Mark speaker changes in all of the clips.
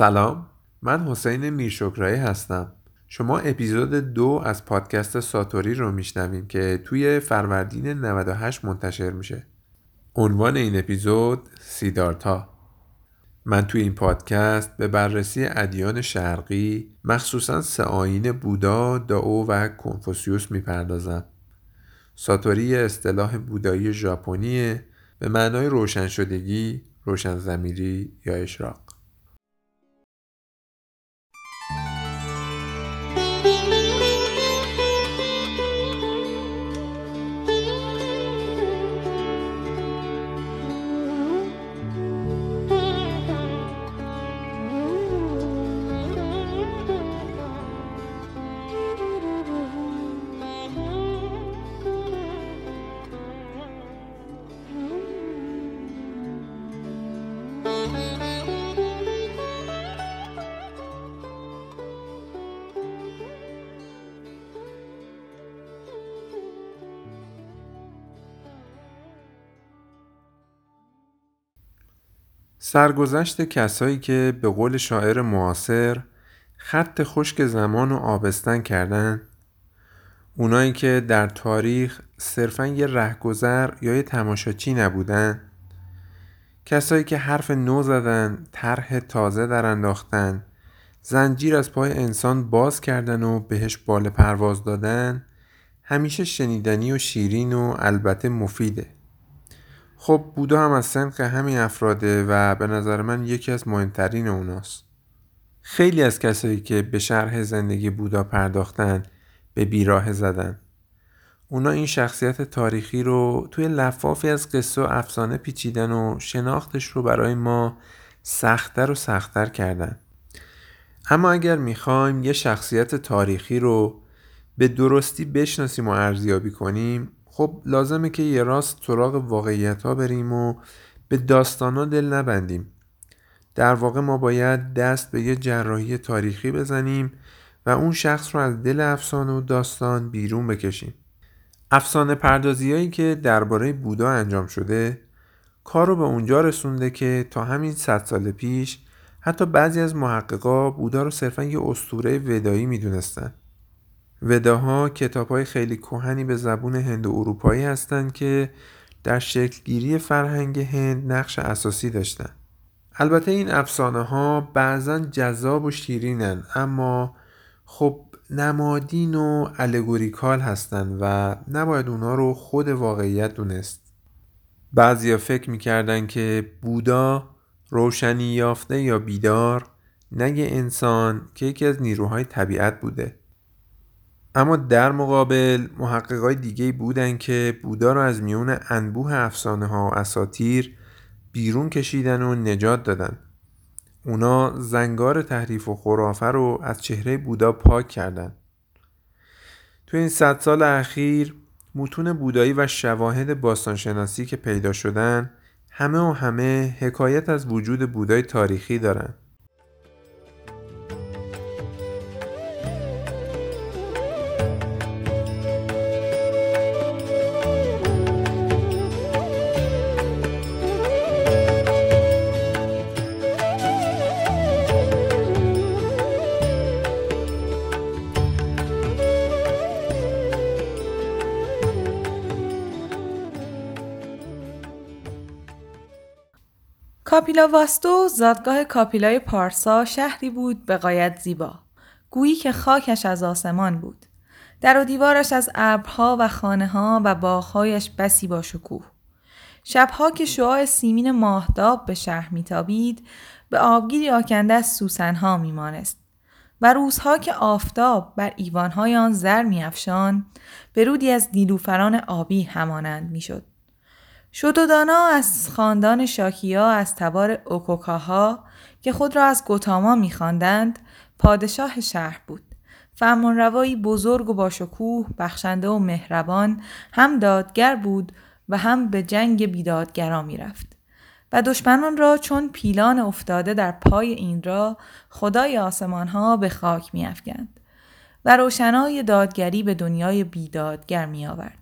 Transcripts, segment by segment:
Speaker 1: سلام من حسین میرشکرایی هستم. شما اپیزود دو از پادکست ساتوری رو میشنویم که توی فروردین 98 منتشر میشه. عنوان این اپیزود سیدارتا. من توی این پادکست به بررسی ادیان شرقی مخصوصا سه آین بودا، داو و کنفوسیوس می‌پردازم. ساتوری اصطلاح بودایی ژاپنیه به معنای روشن شدگی، روشن زمیری یا اشراق. سرگذشت کسایی که به قول شاعر معاصر خط خشک زمان و آبستن کردن اونایی که در تاریخ صرفا یه رهگذر یا یه تماشاچی نبودن کسایی که حرف نو زدن طرح تازه در انداختن زنجیر از پای انسان باز کردن و بهش بال پرواز دادن همیشه شنیدنی و شیرین و البته مفیده. خب بودا هم از سنق همین افراده و به نظر من یکی از مهمترین اوناست. خیلی از کسایی که به شرح زندگی بودا پرداختن به بیراه زدن. اونا این شخصیت تاریخی رو توی لفافی از قصه و افسانه پیچیدن و شناختش رو برای ما سختتر و سختتر کردن. اما اگر می‌خوایم یه شخصیت تاریخی رو به درستی بشناسیم و ارزیابی کنیم خب لازمه که یه راست سراغ واقعیت ها بریم و به داستان ها دل نبندیم. در واقع ما باید دست به یه جراحی تاریخی بزنیم و اون شخص رو از دل افسانه و داستان بیرون بکشیم. افسانه پردازیایی که درباره بودا انجام شده کار رو به اونجا رسونده که تا همین صد سال پیش حتی بعضی از محققا بودا رو صرفا یه اسطوره ودایی می‌دونستن. وداها کتاب های خیلی کوهنی به زبون هند و اروپایی هستند که در شکلگیری فرهنگ هند نقش اساسی داشتند. البته این افسانه ها بعضا جذاب و شیرینن اما خب نمادین و الگوریکال هستند و نباید اونا رو خود واقعیت دونست. بعضیا فکر می‌کردن که بودا روشنی یافته یا بیدار نگه انسان که یکی از نیروهای طبیعت بوده. اما در مقابل محققای دیگه بودن که بودا رو از میون انبوه افسانه ها و اساتیر بیرون کشیدن و نجات دادن. اونا زنگار تحریف و خرافه رو از چهره بودا پاک کردن. تو این صد سال اخیر متون بودایی و شواهد باستانشناسی که پیدا شدن همه و همه حکایت از وجود بودای تاریخی دارن.
Speaker 2: کاپیلا واستو زادگاه کاپیلای پارسا شهری بود به قایت زیبا. گویی که خاکش از آسمان بود. در و دیوارش از ابرها و خانه ها و باغهایش بسی با شکوه. شبها که شعاع سیمین ماهتاب به شهر میتابید به آبگیری آکنده از سوسنها میمانست و روزها که آفتاب بر ایوانهای آن زر میافشان به رودی از نیلوفران آبی همانند می‌شد شودودانا از خاندان شاکیا از تبار اوکوکاها که خود را از گوتاما میخواندند پادشاه شهر بود فرمانروایی بزرگ و باشکوه بخشنده و مهربان هم دادگر بود و هم به جنگ بیدادگرا می‌رفت و دشمنان را چون پیلان افتاده در پای این را خدای آسمان ها به خاک میافکند و روشنای دادگری به دنیای بیدادگر می آورد.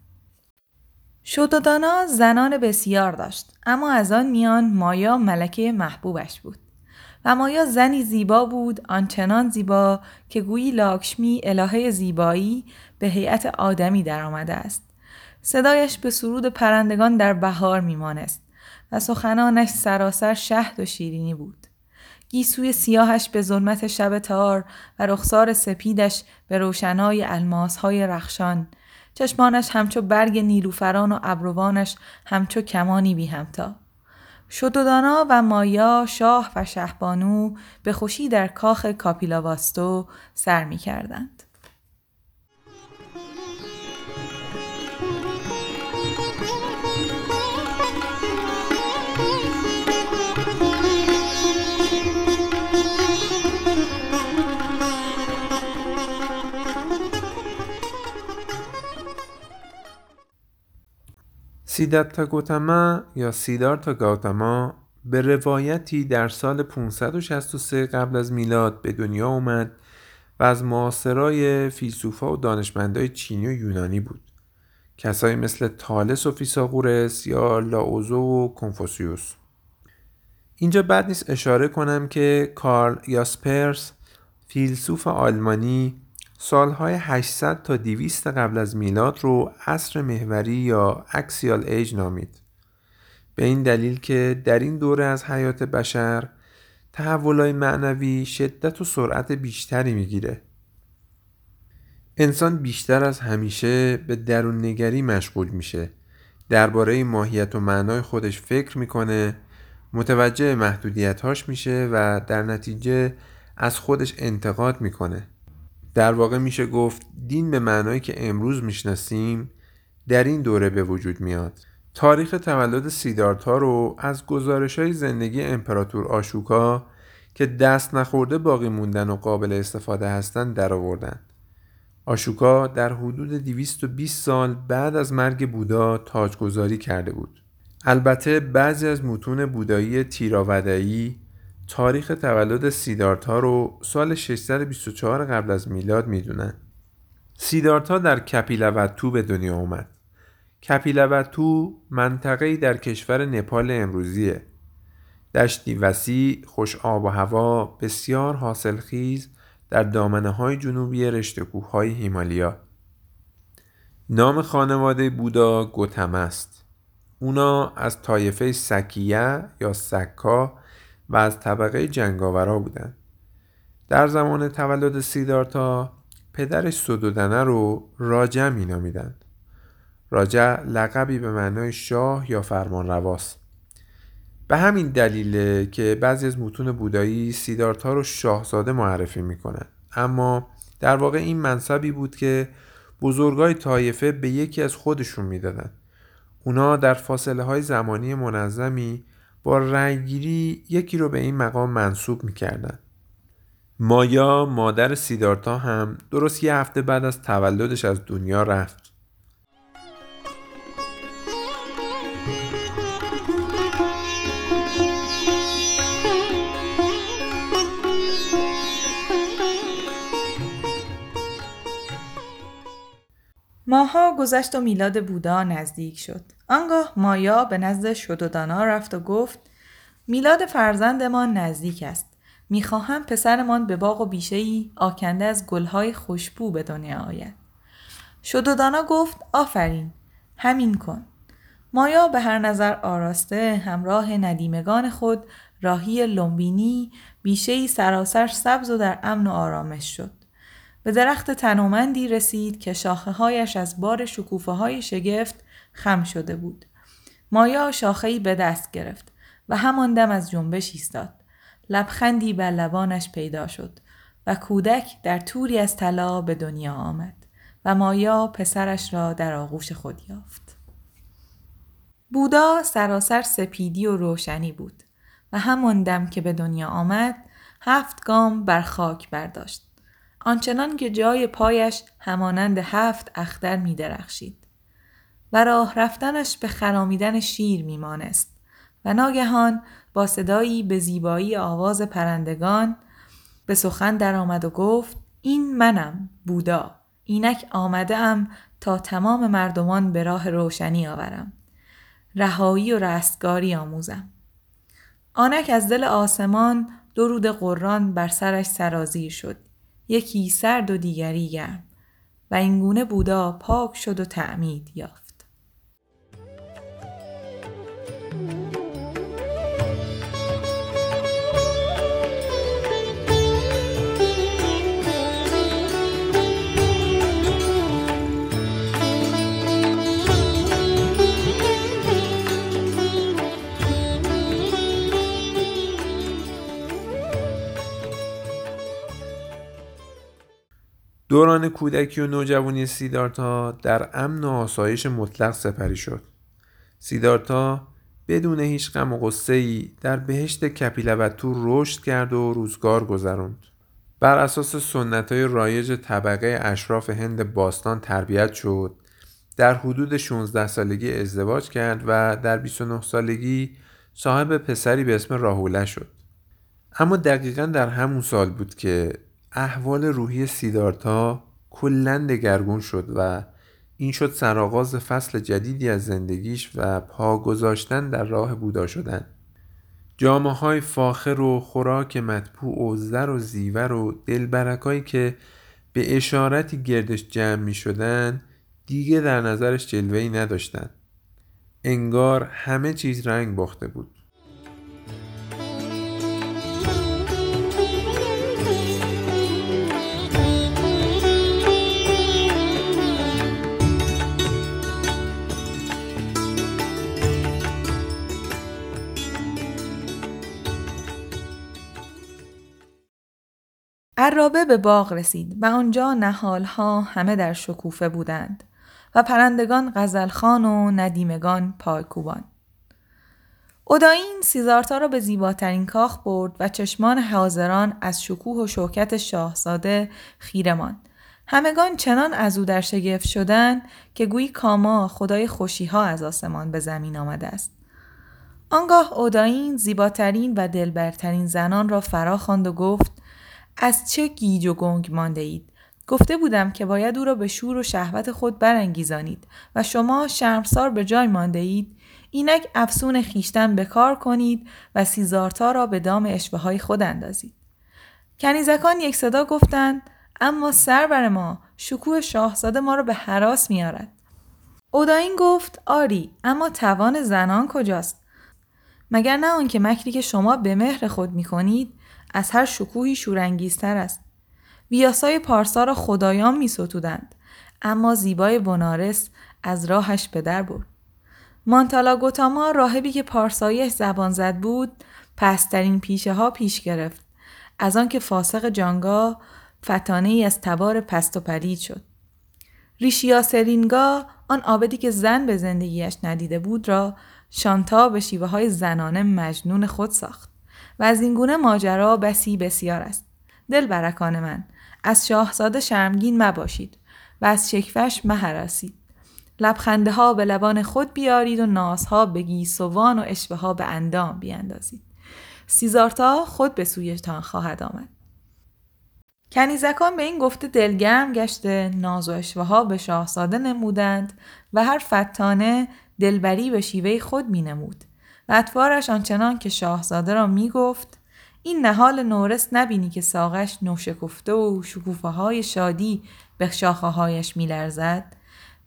Speaker 2: شودودانا زنان بسیار داشت اما از آن میان مایا ملکه محبوبش بود و مایا زنی زیبا بود آنچنان زیبا که گویی لاکشمی الهه زیبایی به هیئت آدمی درآمده است. صدایش به سرود پرندگان در بهار میمانست و سخنانش سراسر شهد و شیرینی بود. گیسوی سیاهش به ظلمت شب تار و رخسار سپیدش به روشنای الماسهای رخشان چشمانش همچو برگ نیلوفران و ابروانش همچو کمانی بی همتا شدودانا و مایا شاه و شهبانو به خوشی در کاخ کاپیلاواستو سر می کردند.
Speaker 1: سیدتا گوتما یا سیدارتا گاوتما به روایتی در سال 563 قبل از میلاد به دنیا اومد و از معاصرای فیلسوفا و دانشمندای چینی و یونانی بود. کسایی مثل تالس و فیساغورس یا لاوزو و کنفوسیوس. اینجا بد نیست اشاره کنم که کارل یاسپرس فیلسوف آلمانی سالهای 800 تا 200 قبل از میلاد رو عصر محوری یا اکسیال ایج نامید. به این دلیل که در این دوره از حیات بشر تحولای معنوی شدت و سرعت بیشتری می‌گیره. انسان بیشتر از همیشه به درون نگری مشغول میشه. درباره ماهیت و معنای خودش فکر می‌کنه، متوجه محدودیتهاش میشه و در نتیجه از خودش انتقاد می‌کنه. در واقع میشه گفت دین به معنایی که امروز می‌شناسیم در این دوره به وجود میاد تاریخ تولد سیدارتا رو از گزارش های زندگی امپراتور آشوکا که دست نخورده باقی موندن و قابل استفاده هستند در آوردن. آشوکا در حدود 220 سال بعد از مرگ بودا تاجگذاری کرده بود. البته بعضی از متون بودایی تیراودایی تاریخ تولد سیدارتا رو سال 624 قبل از میلاد می‌دونن. سیدارتا در کپیلوتو به دنیا اومد. کپیلوتو منطقه‌ای در کشور نپال امروزیه. دشتی وسیع، خوش آب و هوا، بسیار حاصلخیز در دامنه های جنوبی رشته هیمالیا. نام خانواده بودا گوتم است. اونا از طایفه سکیه یا سکا و از طبقه جنگاورا بودند. در زمان تولد سیدارتا پدرش سدودنه رو راجع می نامیدند. راجع لقبی به معنای شاه یا فرمان رواست. به همین دلیله که بعضی از متون بودایی سیدارتا رو شاهزاده معرفی می‌کنن اما در واقع این منصبی بود که بزرگای طایفه به یکی از خودشون می‌دادن اونا در فاصله های زمانی منظمی رنگگیری یکی رو به این مقام منصوب می‌کردن. مایا مادر سیدارتا هم درست یه هفته بعد از تولدش از دنیا رفت.
Speaker 2: ماها گذشت و میلاد بودا نزدیک شد. آنگاه مایا به نزد شدودانا رفت و گفت میلاد فرزندمان نزدیک است. می‌خواهم پسرمان به باغ و بیشهای آکنده از گلهای خوشبو به دنیا آید. شدودانا گفت آفرین همین کن. مایا به هر نظر آراسته همراه ندیمگان خود راهی لومبینی بیشهای سراسر سبز و در امن و آرامش شد. به درخت تنومندی رسید که شاخه هایش از بار شکوفه های شگفت خم شده بود. مایا شاخهی به دست گرفت و همان دم از جنبش ایستاد. لبخندی بر لبانش پیدا شد و کودک در توری از طلا به دنیا آمد و مایا پسرش را در آغوش خود یافت. بودا سراسر سپیدی و روشنی بود و همان دم که به دنیا آمد هفت گام بر خاک برداشت آنچنان که جای پایش همانند هفت اختر می درخشید. و راه رفتنش به خرامیدن شیر می مانست و ناگهان با صدایی به زیبایی آواز پرندگان به سخن درآمد و گفت این منم بودا. اینک آمده ام تا تمام مردمان به راه روشنی آورم. رهایی و رستگاری آموزم. آنک از دل آسمان درود قرآن بر سرش سرازیر شد. یکی سرد و دیگری گرم. و اینگونه بودا پاک شد و تعمید یافت.
Speaker 1: دوران کودکی و نوجوانی سیدارتا در امن و آسایش مطلق سپری شد. سیدارتا بدون هیچ غم و ای در بهشت کپیلوتو رشد کرد و روزگار گذراند. بر اساس سنت های رایج طبقه اشراف هند باستان تربیت شد در حدود 16 سالگی ازدواج کرد و در 29 سالگی صاحب پسری به اسم راهوله شد. اما دقیقا در همون سال بود که احوال روحی سیدارتا کلا دگرگون شد و این شد سرآغاز فصل جدیدی از زندگیش و پا گذاشتن در راه بودا شدن. جامعه های فاخر و خوراک مطبوع و زر و زیور و دلبرکایی که به اشارتی گردش جمع می شدن دیگه در نظرش جلوهی نداشتن. انگار همه چیز رنگ باخته بود.
Speaker 2: عرابه به باغ رسید و آنجا نهالها همه در شکوفه بودند و پرندگان غزلخان و ندیمگان پایکوبان. اوداین سیزارتا را به زیباترین کاخ برد و چشمان حاضران از شکوه و شوکت شاهزاده خیره همگان چنان از او در شگفت شدند که گویی کاما خدای خوشیها از آسمان به زمین آمده است. آنگاه اوداین زیباترین و دلبرترین زنان را فرا خواند و گفت از چه گیج و گنگ مانده اید؟ گفته بودم که باید او را به شور و شهوت خود برانگیزانید و شما شرمسار به جای مانده اید اینک افسون خیشتن به کار کنید و سیزارتا را به دام اشبه های خود اندازید. کنیزکان یک صدا گفتند اما سر بر ما شکوه شاهزاده ما را به حراس میارد. اوداین گفت آری اما توان زنان کجاست؟ مگر نه آنکه مکری که شما به مهر خود می کنید از هر شکوهی شورانگیزتر است. ویاسای پارسا را خدایان می ستودند. اما زیبای بنارس از راهش به در برد. مانتالا گوتاما راهبی که پارسایش زبان زد بود پسترین پیشه ها پیش گرفت. از آنکه فاسق جانگا فتانه ای از تبار پست و پرید شد. ریشیا سرینگا آن آبدی که زن به زندگیش ندیده بود را شانتا به شیوه های زنانه مجنون خود ساخت. و از این گونه ماجرا بسی بسیار است. دل برکان من از شاهزاده شرمگین مباشید و از شکفش مهرسید. لبخنده ها به لبان خود بیارید و نازها به گیسوان و اشوه ها به اندام بیاندازید. سیزارتا خود به سویتان خواهد آمد. کنیزکان به این گفته دلگرم گشته ناز و اشوه ها به شاهزاده نمودند و هر فتانه دلبری به شیوه خود می نمود. اطوارش آنچنان که شاهزاده را می گفت این نهال نورس نبینی که ساقش نوشکفته و شکوفه های شادی به شاخه هایش می لرزد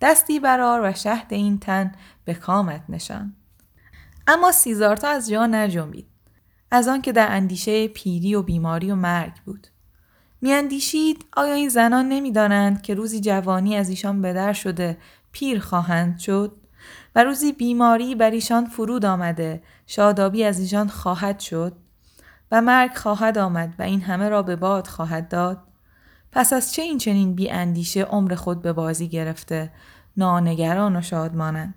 Speaker 2: دستی برار و شهد این تن به کامت نشان. اما سیزارتا از جا نجنبید از آنکه در اندیشه پیری و بیماری و مرگ بود. میاندیشید آیا این زنان نمی‌دانند که روزی جوانی از ایشان بدر شده پیر خواهند شد؟ و روزی بیماری بر ایشان فرود آمده. شادابی از ایشان خواهد شد و مرگ خواهد آمد و این همه را به باد خواهد داد. پس از چه این چنین بی اندیشه عمر خود به بازی گرفته؟ نانگران و شادمانند.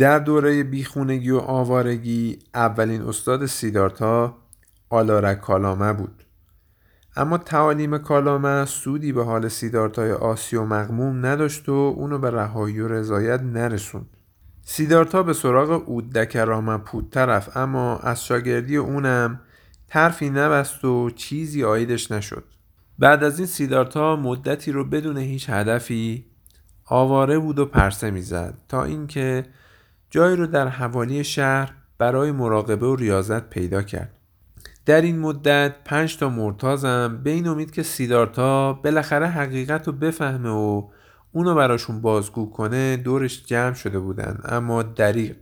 Speaker 1: در دوره بیخونگی و آوارگی اولین استاد سیدارتا آلارک کالامه بود. اما تعالیم کالامه سودی به حال سیدارتای آسی و مغموم نداشت و اونو به رهایی و رضایت نرسوند. سیدارتا به سراغ اودک رامپود طرف اما از شاگردی اونم ترفی نبست و چیزی آیدش نشد. بعد از این سیدارتا مدتی رو بدون هیچ هدفی آواره بود و پرسه می‌زد تا اینکه جایی رو در حوالی شهر برای مراقبه و ریاضت پیدا کرد. در این مدت پنج تا مرتازم به این امید که سیدارتا بالاخره حقیقت رو بفهمه و اونو براشون بازگو کنه دورش جمع شده بودن اما دریق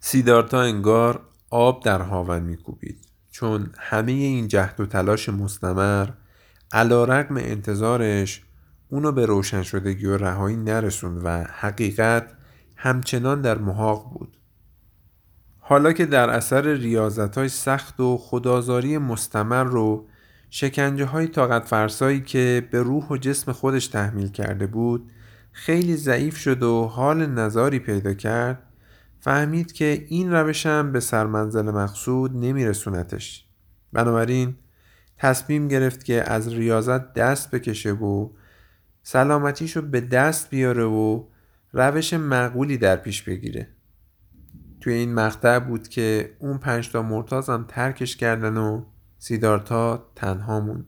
Speaker 1: سیدارتا انگار آب در هاون میکوبید. چون همه این جهد و تلاش مستمر علا رقم انتظارش اونو به روشن شدگی و رهایی نرسوند و حقیقت همچنان در محاق بود. حالا که در اثر ریاضت های سخت و خدازاری مستمر رو شکنجه های طاقت فرسایی که به روح و جسم خودش تحمیل کرده بود خیلی ضعیف شد و حال نظاری پیدا کرد فهمید که این روشم به سرمنزل مقصود نمیرسونتش. بنابراین تصمیم گرفت که از ریاضت دست بکشه و سلامتیشو به دست بیاره و روش معقولی در پیش بگیره. توی این مقطع بود که اون پنجتا مرتازم ترکش کردن و سیدارتا تنها موند.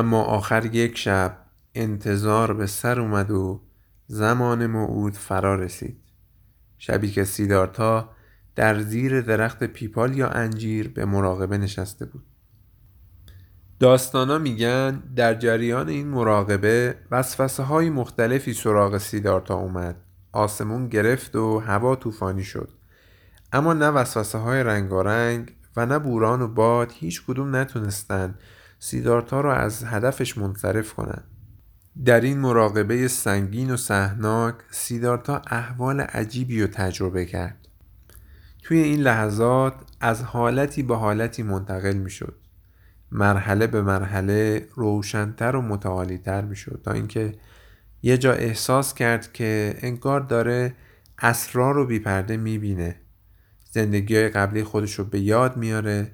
Speaker 1: اما آخر یک شب انتظار به سر اومد و زمان موعود فرا رسید. شبی که سیدارتا در زیر درخت پیپال یا انجیر به مراقبه نشسته بود. داستانا میگن در جریان این مراقبه وسوسه های مختلفی سراغ سیدارتا اومد. آسمون گرفت و هوا طوفانی شد. اما نه وسوسه های رنگارنگ و نه بوران و باد هیچ کدوم نتونستن سیدارتا را از هدفش منصرف کنند. در این مراقبه سنگین و سهناک سیدارتا احوال عجیبی رو تجربه کرد. توی این لحظات از حالتی به حالتی منتقل می شد. مرحله به مرحله روشنتر و متعالیتر می شد تا اینکه یه جا احساس کرد که انگار داره اسرار رو بیپرده می بینه. زندگی های قبلی خودش رو به یاد میاره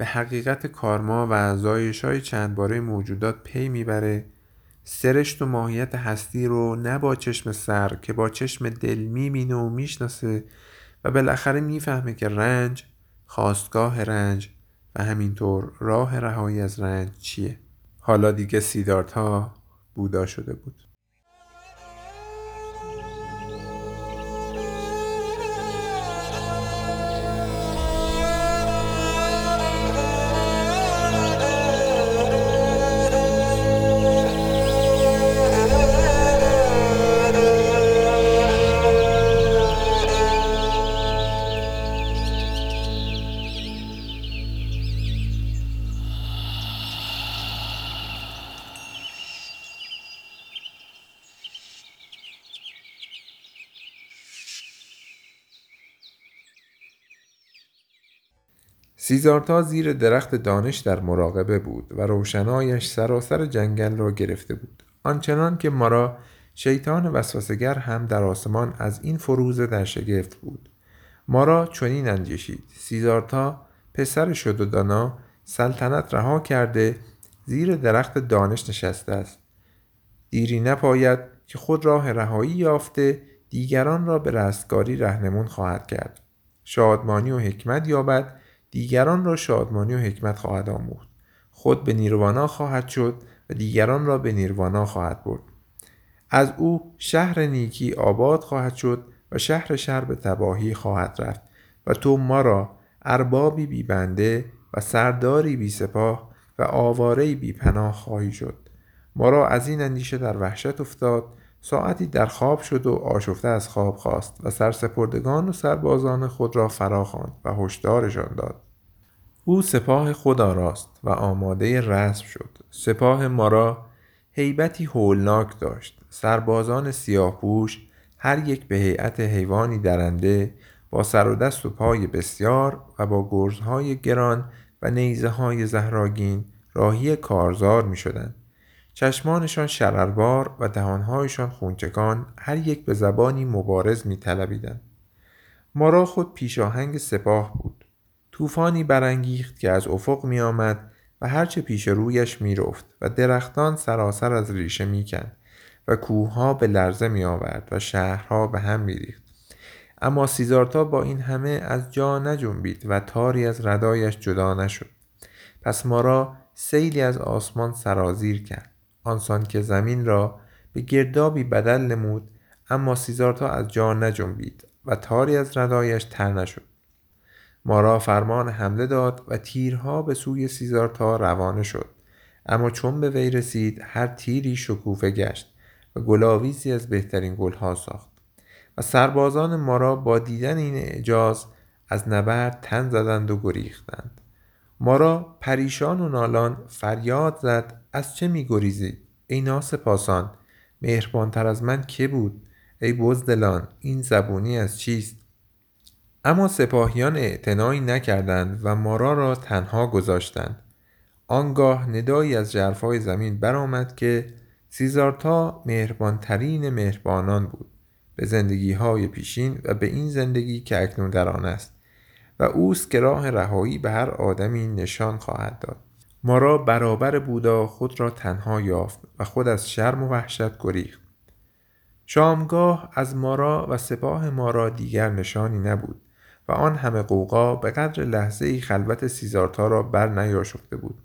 Speaker 1: به حقیقت کارما و زایش های چند باره موجودات پی می‌بره. سرشت و ماهیت هستی رو نه با چشم سر که با چشم دل می‌بینه و می‌شناسه و بالاخره می‌فهمه که رنج خواستگاه رنج و همینطور راه رهایی از رنج چیه. حالا دیگه سیدارت ها بودا شده بود. سیزارتا زیر درخت دانش در مراقبه بود و روشنایش سراسر جنگل را گرفته بود. آنچنان که مرا شیطان وسوسگر هم در آسمان از این فروزه در شگفت بود. مارا چنین اندیشید. سیزارتا پسر شد و دانا سلطنت رها کرده زیر درخت دانش نشسته است. دیری نپاید که خود راه رهایی یافته دیگران را به رستگاری رهنمون خواهد کرد. شادمانی و حکمت یابد دیگران را شادمانی و حکمت خواهد آموخت. خود به نیروانا خواهد شد و دیگران را به نیروانا خواهد برد. از او شهر نیکی آباد خواهد شد و شهر شر به تباهی خواهد رفت و تو ما را اربابی بی بنده و سرداری بی سپاه و آواره بی پناه خواهی شد. ما را از این اندیشه در وحشت افتاد ساعتی در خواب شد و آشفته از خواب خواست و سرسپردگان و سربازان خود را فرا خواند و هشدارشان داد. او سپاه خود آراست و آماده رسم شد. سپاه ما را هیبتی هولناک داشت. سربازان سیاه پوش هر یک به هیئت حیوانی درنده با سر و دست و پای بسیار و با گرزهای گران و نیزه های زهراگین راهی کارزار می شدن. چشمانشان شرربار و دهانهایشان خونچکان هر یک به زبانی مبارز می طلبیدن. ما را خود پیشاهنگ سپاه بود. طوفانی برانگیخت که از افق می آمد و هرچه پیش رویش می رفت و درختان سراسر از ریشه می کند و کوهها به لرزه می آورد و شهرها به هم می ریخت. اما سیزارتا با این همه از جا نجنبید و تاری از ردایش جدا نشد پس ما را سیلی از آسمان سرازیر کرد آنسان که زمین را به گردابی بدل نمود اما سیزارتا از جا نجنبید و تاری از ردایش تر نشد. ما را فرمان حمله داد و تیرها به سوی سیزارتا روانه شد. اما چون به وی رسید هر تیری شکوفه گشت و گلاویزی از بهترین گلها ساخت. و سربازان ما را با دیدن این اعجاز از نبرد تن زدند و گریختند. ما را پریشان و نالان فریاد زد از چه می گریزید ای ناسپاسان مهربانتر از من که بود؟ ای بزدلان این زبونی از چیست؟ اما سپاهیان اعتنایی نکردند و مارا را تنها گذاشتند. آنگاه ندایی از جرفای زمین برآمد که سیزارتا مهربانترین مهربانان بود. به زندگی های پیشین و به این زندگی که اکنون در آن است. و اوست که راه رهایی به هر آدمی نشان خواهد داد. ما را برابر بودا خود را تنها یافت و خود از شرم و وحشت گریخت. شامگاه از مارا و سپاه مارا دیگر نشانی نبود و آن همه قوقا به قدر لحظه ای خلوت سیزارتا را بر نیاشفته بود.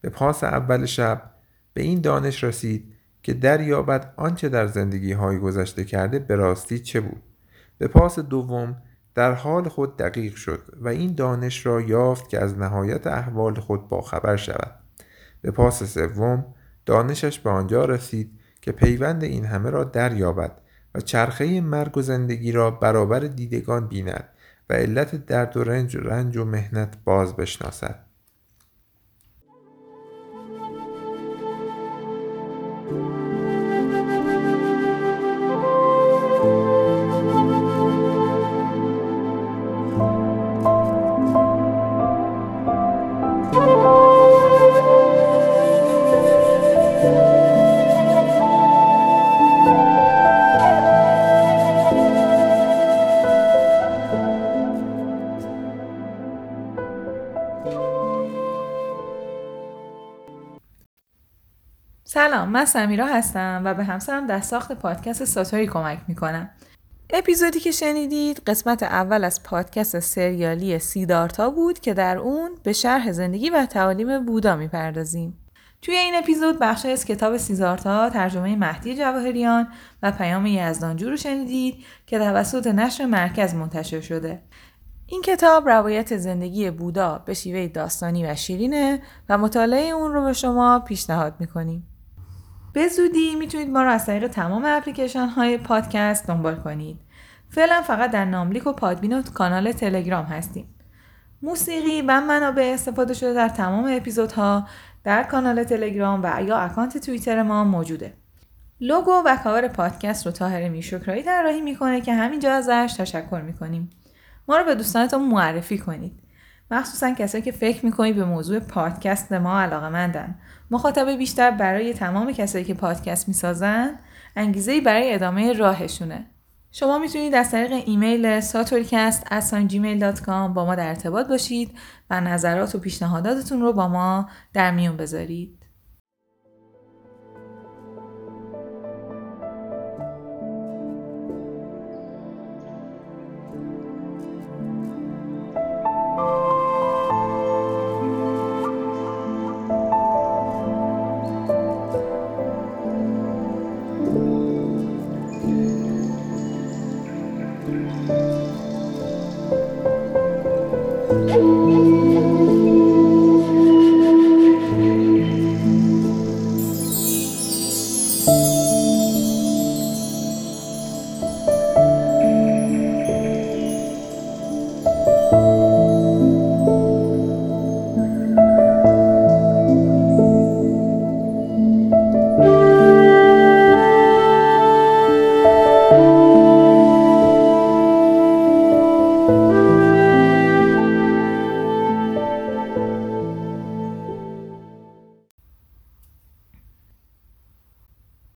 Speaker 1: به پاس اول شب به این دانش رسید که دریابد آنچه در زندگی های گذشته کرده به راستی چه بود. به پاس دوم در حال خود دقیق شد و این دانش را یافت که از نهایت احوال خود با خبر شود. به پاس سوم دانشش به آنجا رسید که پیوند این همه را دریابد و چرخه مرگ و زندگی را برابر دیدگان بیند و علت درد و رنج و رنج و مهنت باز بشناسد.
Speaker 2: سلام من سمیرا هستم و به همسرم در ساخت پادکست ساتوری کمک می‌کنم. اپیزودی که شنیدید قسمت اول از پادکست سریالی سیدارتا بود که در اون به شرح زندگی و تعالیم بودا می‌پردازیم. توی این اپیزود بخشی از کتاب سیزارتا ترجمه مهدی جواهریان و پیام یزدانجو رو شنیدید که توسط نشر مرکز منتشر شده. این کتاب روایت زندگی بودا به شیوه داستانی و شیرینه و مطالعه اون رو به شما پیشنهاد می‌کنیم. به زودی می‌تونید ما رو از طریق تمام اپلیکیشن های پادکست دنبال کنید. فعلا فقط در ناملیک و پادبین و کانال تلگرام هستیم. موسیقی و منابع استفاده شده در تمام اپیزودها در کانال تلگرام و یا اکانت توییتر ما موجوده. لوگو و کاور پادکست رو تاهر میشکرایی طراحی می‌کنه که همینجا ازش تشکر می‌کنیم. ما رو به دوستانتون معرفی کنید. مخصوصا کسایی که فکر می‌کنید به موضوع پادکست ما علاقه مندن. مخاطب بیشتر برای تمام کسایی که پادکست می‌سازن انگیزه برای ادامه راهشونه. شما می‌تونید از طریق ایمیل ساتورکست با ما در ارتباط باشید و نظرات و پیشنهاداتتون رو با ما در میون بذارید.